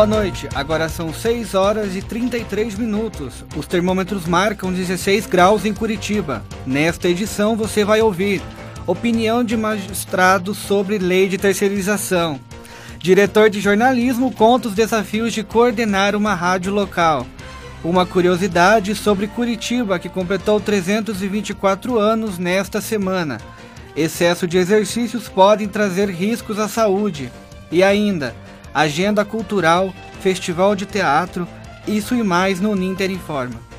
Boa noite, agora são 6 horas e 33 minutos. Os termômetros marcam 16 graus em Curitiba. Nesta edição você vai ouvir opinião de magistrado sobre lei de terceirização. Diretor de jornalismo conta os desafios de coordenar uma rádio local. Uma curiosidade sobre Curitiba, que completou 324 anos nesta semana. Excesso de exercícios podem trazer riscos à saúde. E ainda, agenda cultural, festival de teatro, isso e mais no Ninter Informa.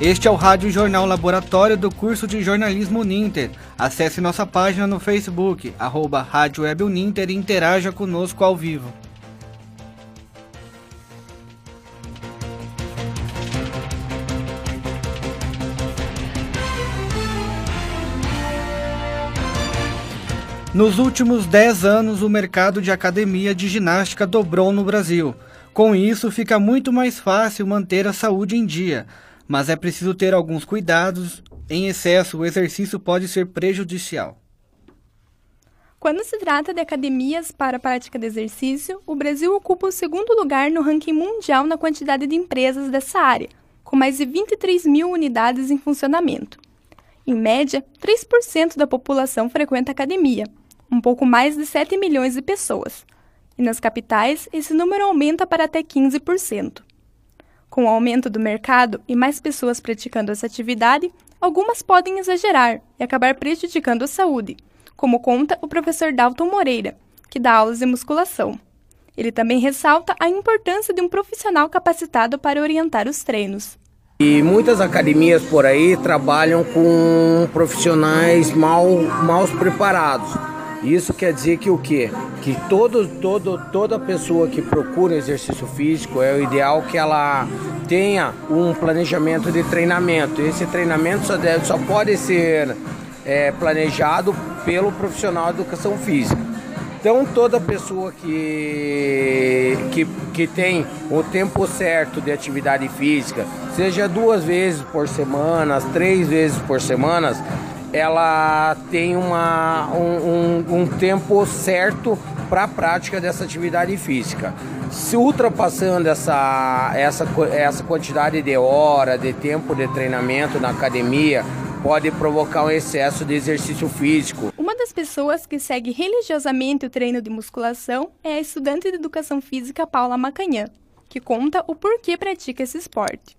Este é o Rádio Jornal Laboratório do curso de jornalismo Ninter. Acesse nossa página no Facebook, arroba Rádio Web Uninter e interaja conosco ao vivo. Nos últimos 10 anos, o mercado de academia de ginástica dobrou no Brasil. Com isso, fica muito mais fácil manter a saúde em dia, mas é preciso ter alguns cuidados. Em excesso, o exercício pode ser prejudicial. Quando se trata de academias para a prática de exercício, o Brasil ocupa o segundo lugar no ranking mundial na quantidade de empresas dessa área, com mais de 23 mil unidades em funcionamento. Em média, 3% da população frequenta academia, um pouco mais de 7 milhões de pessoas, e nas capitais esse número aumenta para até 15%. Com o aumento do mercado e mais pessoas praticando essa atividade, algumas podem exagerar e acabar prejudicando a saúde, como conta o professor Dalton Moreira, que dá aulas de musculação. Ele também ressalta a importância de um profissional capacitado para orientar os treinos. E muitas academias por aí trabalham com profissionais mal, mal preparados isso quer dizer que o quê? Que todo, todo, toda pessoa que procura exercício físico é o ideal que ela tenha um planejamento de treinamento. Esse treinamento só, deve, só pode ser é, planejado pelo profissional de educação física. Então toda pessoa que, que, que tem o tempo certo de atividade física, seja duas vezes por semana, três vezes por semana, ela tem uma, um, um, um tempo certo para a prática dessa atividade física. Se ultrapassando essa, essa, essa quantidade de hora, de tempo de treinamento na academia, pode provocar um excesso de exercício físico. Uma das pessoas que segue religiosamente o treino de musculação é a estudante de educação física Paula Macanhã, que conta o porquê pratica esse esporte.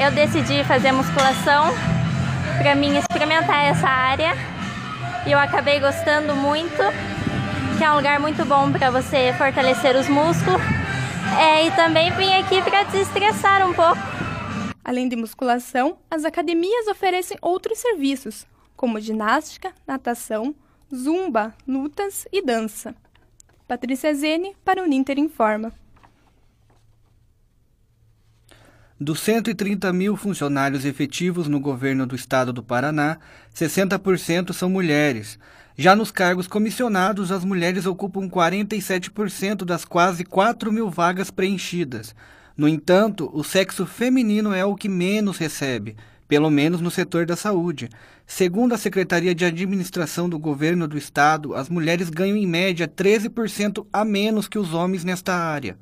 Eu decidi fazer musculação para mim experimentar essa área e eu acabei gostando muito, que é um lugar muito bom para você fortalecer os músculos. É, e também vim aqui para desestressar um pouco. Além de musculação, as academias oferecem outros serviços, como ginástica, natação, zumba, lutas e dança. Patrícia Zene para o Ninter Informa. Dos 130 mil funcionários efetivos no governo do estado do Paraná, 60% são mulheres. Já nos cargos comissionados, as mulheres ocupam 47% das quase 4 mil vagas preenchidas. No entanto, o sexo feminino é o que menos recebe, pelo menos no setor da saúde. Segundo a Secretaria de Administração do Governo do Estado, as mulheres ganham em média 13% a menos que os homens nesta área.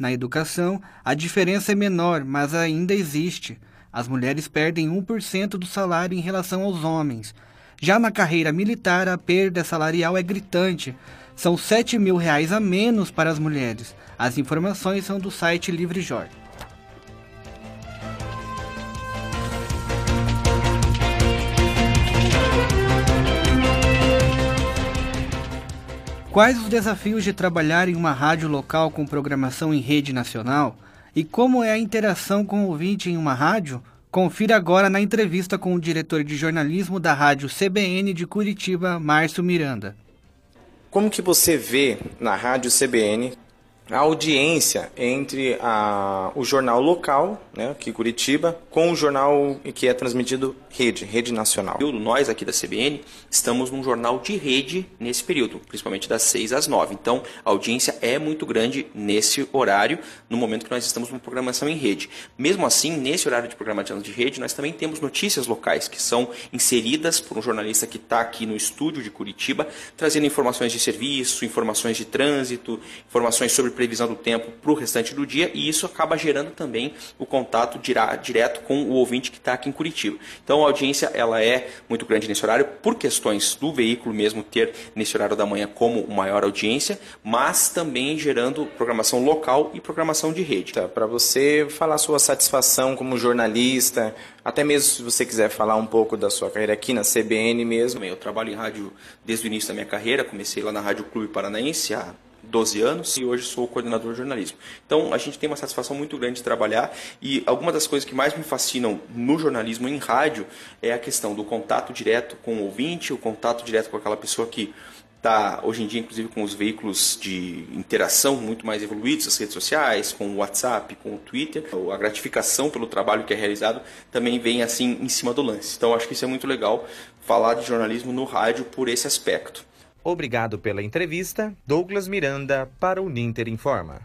Na educação, a diferença é menor, mas ainda existe. As mulheres perdem 1% do salário em relação aos homens. Já na carreira militar, a perda salarial é gritante. São 7 mil reais a menos para as mulheres. As informações são do site Livre Quais os desafios de trabalhar em uma rádio local com programação em rede nacional? E como é a interação com o ouvinte em uma rádio? Confira agora na entrevista com o diretor de jornalismo da rádio CBN de Curitiba, Márcio Miranda. Como que você vê na rádio CBN a audiência entre a, o jornal local, né, aqui Curitiba, com o jornal que é transmitido rede, rede nacional. Nós aqui da CBN estamos num jornal de rede nesse período, principalmente das 6 às 9. Então a audiência é muito grande nesse horário, no momento que nós estamos numa programação em rede. Mesmo assim, nesse horário de programação de rede, nós também temos notícias locais que são inseridas por um jornalista que está aqui no estúdio de Curitiba, trazendo informações de serviço, informações de trânsito, informações sobre previsão do tempo para o restante do dia e isso acaba gerando também o contato direto com o ouvinte que está aqui em Curitiba. Então a audiência ela é muito grande nesse horário por questões do veículo mesmo ter nesse horário da manhã como maior audiência, mas também gerando programação local e programação de rede. Tá, para você falar sua satisfação como jornalista, até mesmo se você quiser falar um pouco da sua carreira aqui na CBN mesmo. Eu trabalho em rádio desde o início da minha carreira, comecei lá na Rádio Clube Paranaense há 12 anos e hoje sou coordenador de jornalismo. Então a gente tem uma satisfação muito grande de trabalhar e algumas das coisas que mais me fascinam no jornalismo em rádio é a questão do contato direto com o ouvinte, o contato direto com aquela pessoa que está hoje em dia, inclusive, com os veículos de interação muito mais evoluídos, as redes sociais, com o WhatsApp, com o Twitter. A gratificação pelo trabalho que é realizado também vem assim em cima do lance. Então, acho que isso é muito legal falar de jornalismo no rádio por esse aspecto. Obrigado pela entrevista, Douglas Miranda, para o Ninter Informa.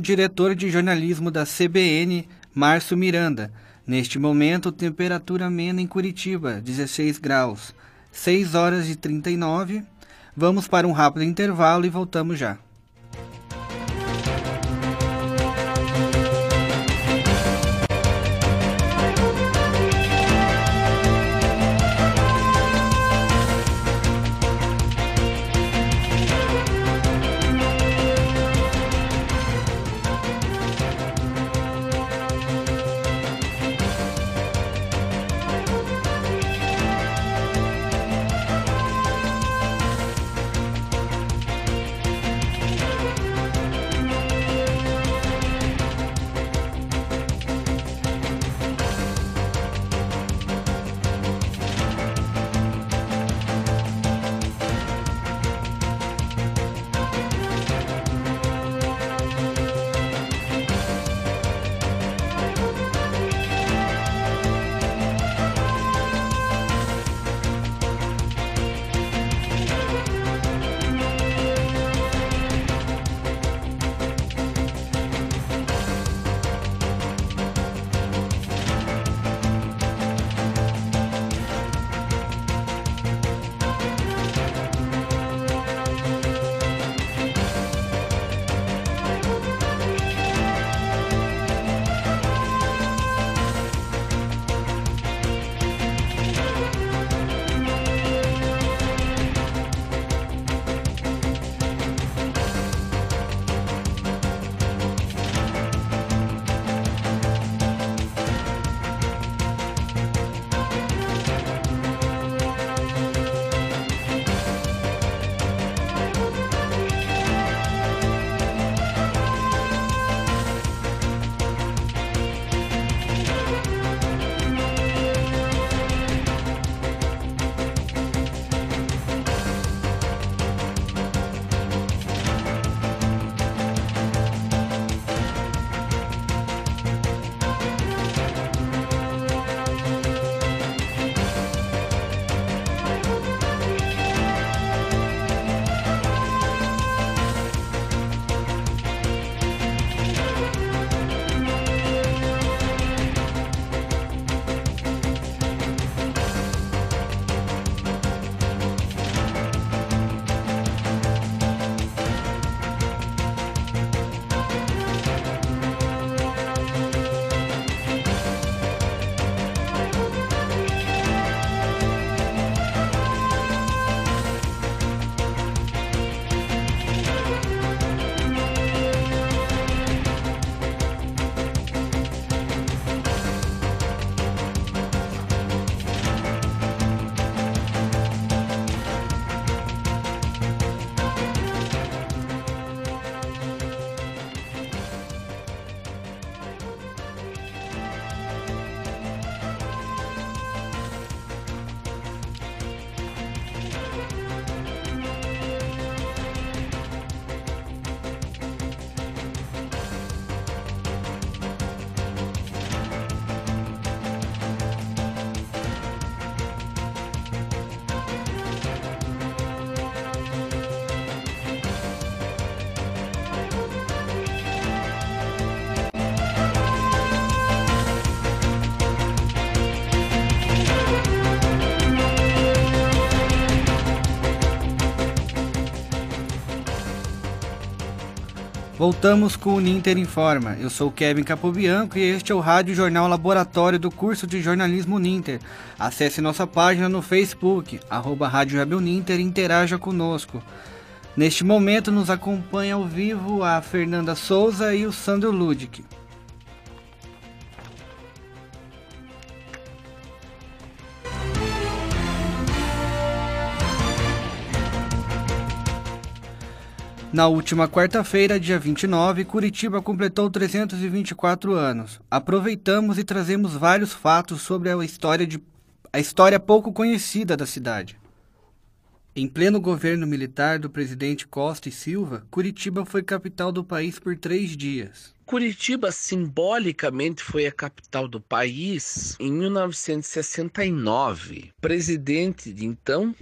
Diretor de jornalismo da CBN, Márcio Miranda. Neste momento, temperatura amena em Curitiba, 16 graus. 6 horas e 39. Vamos para um rápido intervalo e voltamos já. Voltamos com o Ninter Informa. Eu sou Kevin Capobianco e este é o Rádio Jornal Laboratório do curso de jornalismo Ninter. Acesse nossa página no Facebook, arroba Rádio Ninter e interaja conosco. Neste momento nos acompanha ao vivo a Fernanda Souza e o Sandro Ludic. Na última quarta-feira, dia 29, Curitiba completou 324 anos. Aproveitamos e trazemos vários fatos sobre a história, de, a história pouco conhecida da cidade. Em pleno governo militar do presidente Costa e Silva, Curitiba foi capital do país por três dias. Curitiba simbolicamente foi a capital do país em 1969. Presidente de então,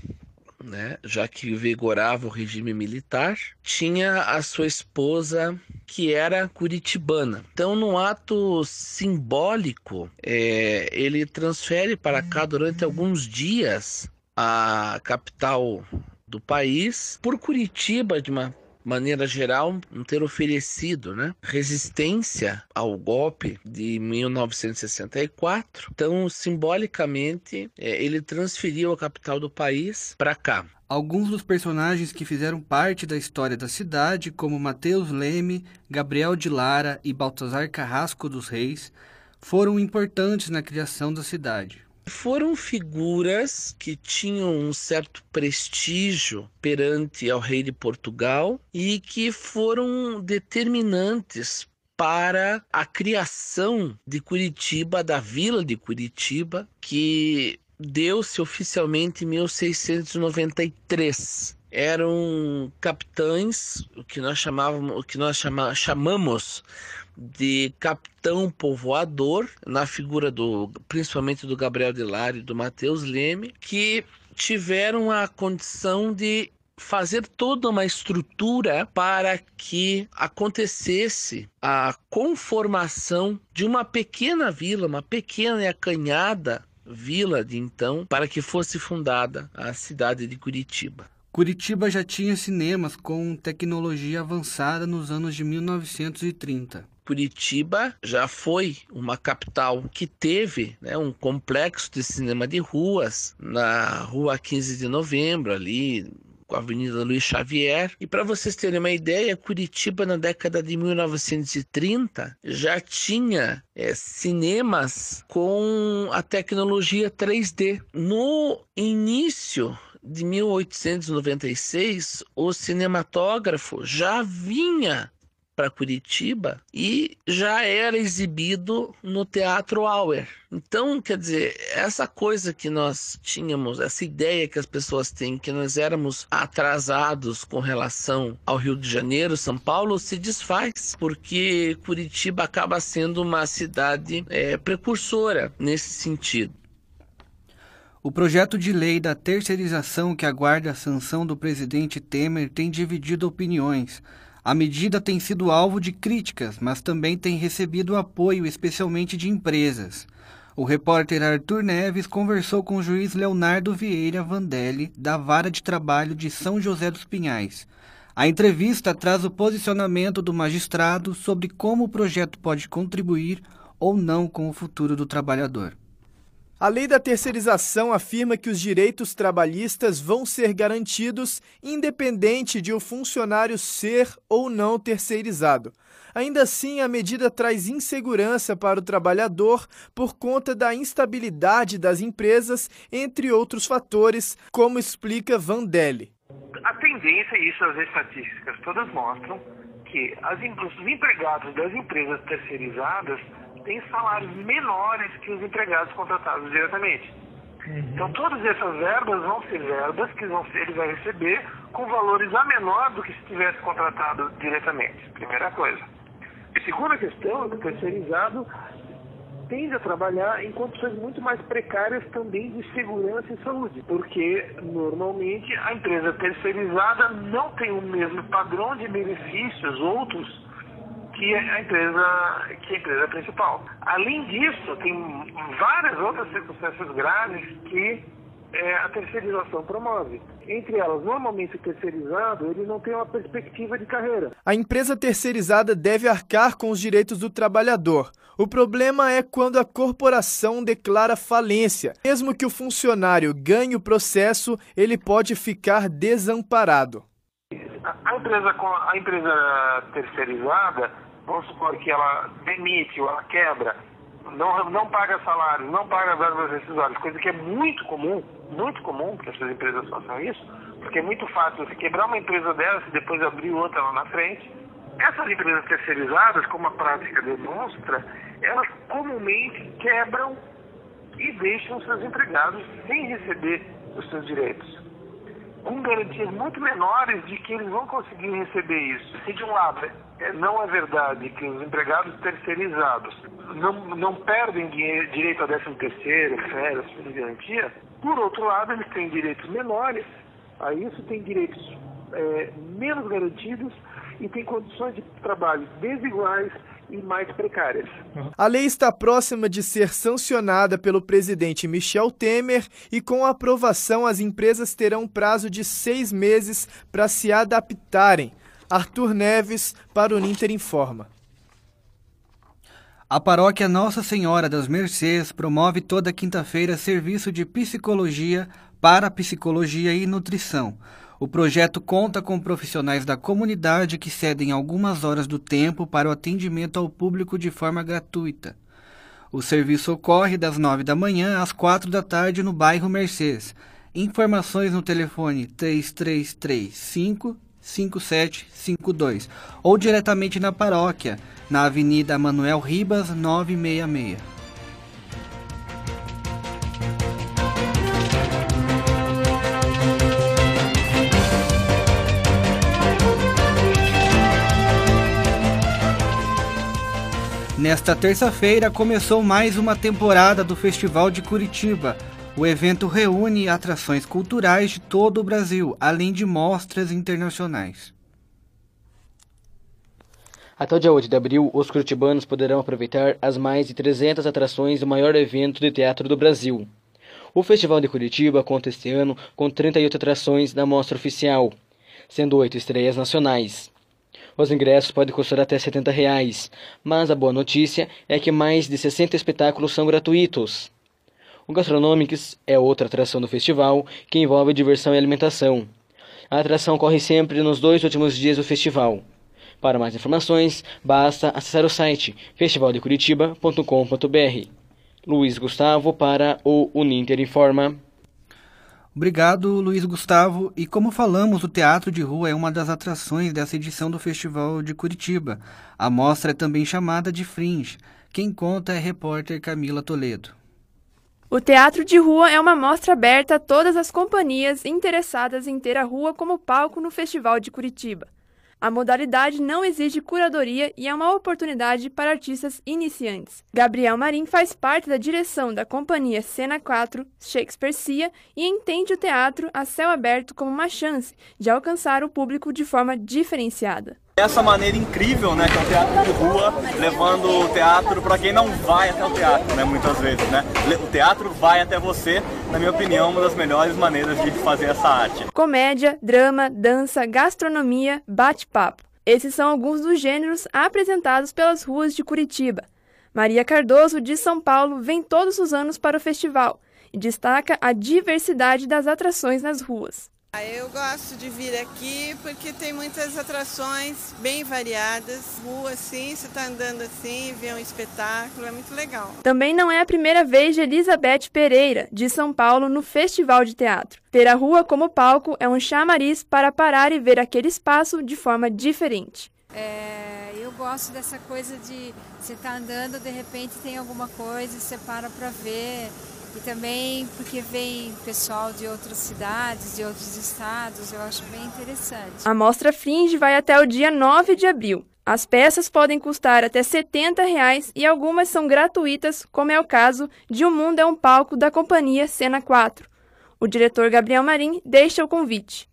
né, já que vigorava o regime militar, tinha a sua esposa que era curitibana. Então, no ato simbólico, é, ele transfere para cá durante alguns dias a capital do país por Curitiba de uma maneira geral, não ter oferecido né, resistência ao golpe de 1964. Então, simbolicamente, é, ele transferiu a capital do país para cá. Alguns dos personagens que fizeram parte da história da cidade, como Mateus Leme, Gabriel de Lara e Baltazar Carrasco dos Reis, foram importantes na criação da cidade. Foram figuras que tinham um certo prestígio perante ao rei de Portugal e que foram determinantes para a criação de Curitiba, da vila de Curitiba, que deu-se oficialmente em 1693 eram capitães, o que nós chamávamos, o que nós chama, chamamos de capitão povoador, na figura do principalmente do Gabriel de Lara e do Mateus Leme, que tiveram a condição de fazer toda uma estrutura para que acontecesse a conformação de uma pequena vila, uma pequena e acanhada vila de então, para que fosse fundada a cidade de Curitiba. Curitiba já tinha cinemas com tecnologia avançada nos anos de 1930. Curitiba já foi uma capital que teve né, um complexo de cinema de ruas na rua 15 de novembro, ali com a Avenida Luiz Xavier. E para vocês terem uma ideia, Curitiba na década de 1930 já tinha é, cinemas com a tecnologia 3D. No início de 1896, o cinematógrafo já vinha para Curitiba e já era exibido no Teatro Auer. Então, quer dizer, essa coisa que nós tínhamos, essa ideia que as pessoas têm que nós éramos atrasados com relação ao Rio de Janeiro, São Paulo, se desfaz, porque Curitiba acaba sendo uma cidade é, precursora nesse sentido. O projeto de lei da terceirização que aguarda a sanção do presidente Temer tem dividido opiniões. A medida tem sido alvo de críticas, mas também tem recebido apoio, especialmente de empresas. O repórter Arthur Neves conversou com o juiz Leonardo Vieira Vandelli, da Vara de Trabalho de São José dos Pinhais. A entrevista traz o posicionamento do magistrado sobre como o projeto pode contribuir ou não com o futuro do trabalhador. A lei da terceirização afirma que os direitos trabalhistas vão ser garantidos independente de o funcionário ser ou não terceirizado. Ainda assim, a medida traz insegurança para o trabalhador por conta da instabilidade das empresas, entre outros fatores, como explica Vandelli. A tendência, isso as estatísticas todas mostram, que as, os empregados das empresas terceirizadas têm salários menores que os empregados contratados diretamente. Uhum. Então todas essas verbas vão ser verbas que vão ser, ele vai receber com valores a menor do que se tivesse contratado diretamente. Primeira coisa. E segunda questão é que o terceirizado tende a trabalhar em condições muito mais precárias também de segurança e saúde, porque normalmente a empresa terceirizada não tem o mesmo padrão de benefícios outros que a empresa, que a empresa principal. Além disso, tem várias outras circunstâncias graves que é, a terceirização promove. Entre elas, normalmente o terceirizado ele não tem uma perspectiva de carreira. A empresa terceirizada deve arcar com os direitos do trabalhador. O problema é quando a corporação declara falência. Mesmo que o funcionário ganhe o processo, ele pode ficar desamparado. A empresa, a empresa terceirizada, vamos supor que ela demite ou ela quebra não, não paga salários, não paga verbas rescisórias, coisa que é muito comum, muito comum que essas empresas façam isso, porque é muito fácil você quebrar uma empresa dessa e depois abrir outra lá na frente. Essas empresas terceirizadas, como a prática demonstra, elas comumente quebram e deixam seus empregados sem receber os seus direitos com garantias muito menores de que eles vão conseguir receber isso. Se de um lado é, não é verdade que os empregados terceirizados não, não perdem direito a 13 terceiro, férias, de garantia, por outro lado eles têm direitos menores, a isso tem direitos é, menos garantidos e tem condições de trabalho desiguais e mais precárias. A lei está próxima de ser sancionada pelo presidente Michel Temer e, com a aprovação, as empresas terão prazo de seis meses para se adaptarem. Arthur Neves, para o Ninter Informa. A paróquia Nossa Senhora das Mercês promove toda quinta-feira serviço de psicologia, parapsicologia e nutrição. O projeto conta com profissionais da comunidade que cedem algumas horas do tempo para o atendimento ao público de forma gratuita. O serviço ocorre das 9 da manhã às 4 da tarde no bairro Mercês. Informações no telefone 3335 5752 ou diretamente na paróquia, na Avenida Manuel Ribas 966. Nesta terça-feira começou mais uma temporada do Festival de Curitiba. O evento reúne atrações culturais de todo o Brasil, além de mostras internacionais. Até o dia 8 de abril, os curitibanos poderão aproveitar as mais de 300 atrações do maior evento de teatro do Brasil. O Festival de Curitiba conta este ano com 38 atrações da mostra oficial, sendo oito estreias nacionais. Os ingressos podem custar até 70 reais, mas a boa notícia é que mais de 60 espetáculos são gratuitos. O Gastronomics é outra atração do festival que envolve diversão e alimentação. A atração corre sempre nos dois últimos dias do festival. Para mais informações, basta acessar o site festivaldecuritiba.com.br. Luiz Gustavo para o Uninter Informa. Obrigado, Luiz Gustavo. E como falamos, o Teatro de Rua é uma das atrações dessa edição do Festival de Curitiba. A mostra é também chamada de Fringe. Quem conta é a repórter Camila Toledo. O Teatro de Rua é uma mostra aberta a todas as companhias interessadas em ter a rua como palco no Festival de Curitiba. A modalidade não exige curadoria e é uma oportunidade para artistas iniciantes. Gabriel Marim faz parte da direção da companhia Cena 4 Shakespeare Cia e entende o teatro a céu aberto como uma chance de alcançar o público de forma diferenciada essa maneira incrível, né, que é o teatro de rua, levando o teatro para quem não vai até o teatro, né, muitas vezes, né? O teatro vai até você, na minha opinião, uma das melhores maneiras de fazer essa arte. Comédia, drama, dança, gastronomia, bate-papo. Esses são alguns dos gêneros apresentados pelas ruas de Curitiba. Maria Cardoso, de São Paulo, vem todos os anos para o festival e destaca a diversidade das atrações nas ruas. Ah, eu gosto de vir aqui porque tem muitas atrações bem variadas. Rua assim, você está andando assim, vê um espetáculo, é muito legal. Também não é a primeira vez de Elizabeth Pereira, de São Paulo, no Festival de Teatro. Ter a rua como palco é um chamariz para parar e ver aquele espaço de forma diferente. É, eu gosto dessa coisa de você estar tá andando, de repente tem alguma coisa, você para para ver e também porque vem pessoal de outras cidades, de outros estados, eu acho bem interessante. A mostra Fringe vai até o dia 9 de abril. As peças podem custar até 70 reais e algumas são gratuitas, como é o caso de O Mundo é um Palco da companhia Cena 4. O diretor Gabriel Marim deixa o convite.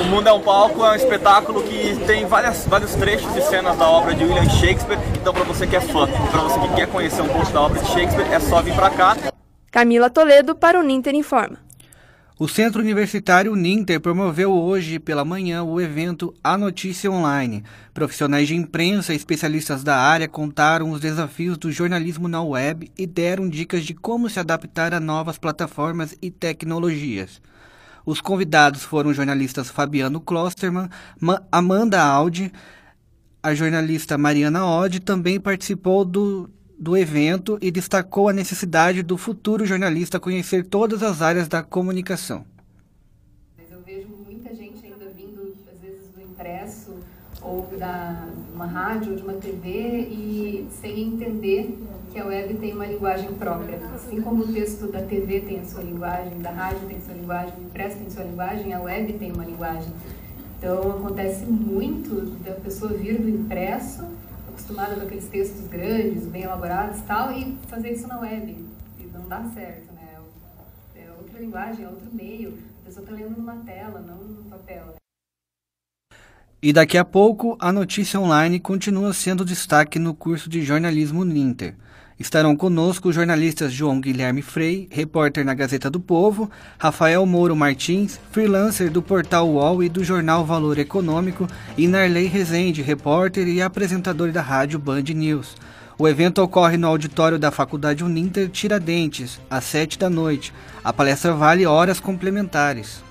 O Mundo é um Palco é um espetáculo que tem várias, vários trechos de cenas da obra de William Shakespeare. Então, para você que é fã, para você que quer conhecer um pouco da obra de Shakespeare, é só vir para cá. Camila Toledo para o Ninter Informa. O Centro Universitário Ninter promoveu hoje pela manhã o evento A Notícia Online. Profissionais de imprensa e especialistas da área contaram os desafios do jornalismo na web e deram dicas de como se adaptar a novas plataformas e tecnologias. Os convidados foram jornalistas Fabiano Klosterman, Amanda Audi, a jornalista Mariana Odd também participou do do evento e destacou a necessidade do futuro jornalista conhecer todas as áreas da comunicação. Mas eu vejo muita gente ainda vindo, às vezes, do impresso ou da uma rádio ou de uma TV e sem entender que a web tem uma linguagem própria. Assim como o texto da TV tem a sua linguagem, da rádio tem sua linguagem, o impresso tem sua linguagem, a web tem uma linguagem. Então acontece muito da pessoa vir do impresso acostumada com aqueles textos grandes, bem elaborados e tal, e fazer isso na web. E não dá certo, né? É outra linguagem, é outro meio. A pessoa está lendo numa tela, não no papel. E daqui a pouco, a notícia online continua sendo destaque no curso de jornalismo Ninter. Estarão conosco os jornalistas João Guilherme Frei, repórter na Gazeta do Povo, Rafael Mouro Martins, freelancer do portal UOL e do jornal Valor Econômico, e Narley Rezende, repórter e apresentador da rádio Band News. O evento ocorre no auditório da Faculdade Uninter Tiradentes, às sete da noite. A palestra vale horas complementares.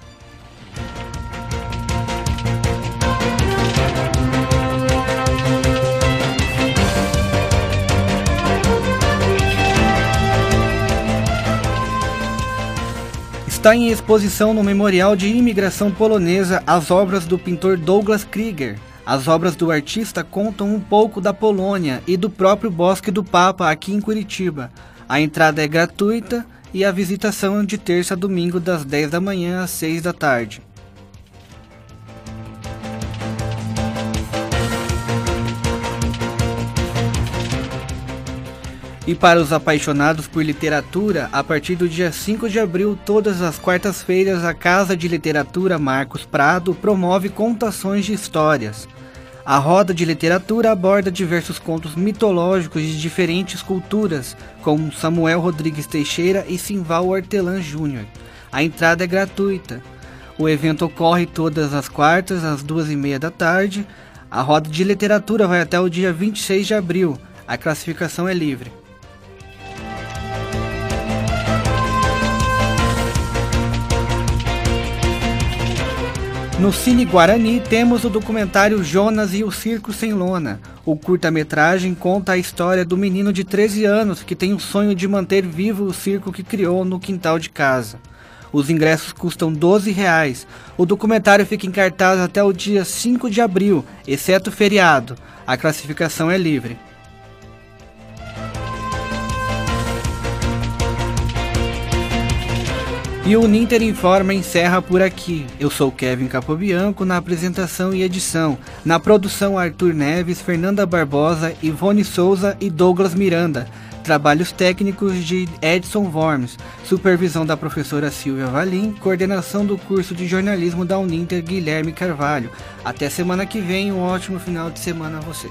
Está em exposição no Memorial de Imigração Polonesa as obras do pintor Douglas Krieger. As obras do artista contam um pouco da Polônia e do próprio Bosque do Papa aqui em Curitiba. A entrada é gratuita e a visitação de terça a domingo das 10 da manhã às 6 da tarde. E para os apaixonados por literatura, a partir do dia 5 de abril, todas as quartas-feiras, a Casa de Literatura Marcos Prado promove contações de histórias. A roda de literatura aborda diversos contos mitológicos de diferentes culturas, como Samuel Rodrigues Teixeira e Simval Hortelã Júnior. A entrada é gratuita. O evento ocorre todas as quartas, às duas e meia da tarde. A roda de literatura vai até o dia 26 de abril. A classificação é livre. No Cine Guarani temos o documentário Jonas e o Circo Sem Lona. O curta-metragem conta a história do menino de 13 anos que tem o sonho de manter vivo o circo que criou no quintal de casa. Os ingressos custam 12 reais. O documentário fica em cartaz até o dia 5 de abril, exceto feriado. A classificação é livre. E o Ninter Informa encerra por aqui. Eu sou Kevin Capobianco na apresentação e edição. Na produção Arthur Neves, Fernanda Barbosa, Ivone Souza e Douglas Miranda. Trabalhos técnicos de Edson Worms. Supervisão da professora Silvia Valim. Coordenação do curso de jornalismo da Uninter Guilherme Carvalho. Até semana que vem. Um ótimo final de semana a você.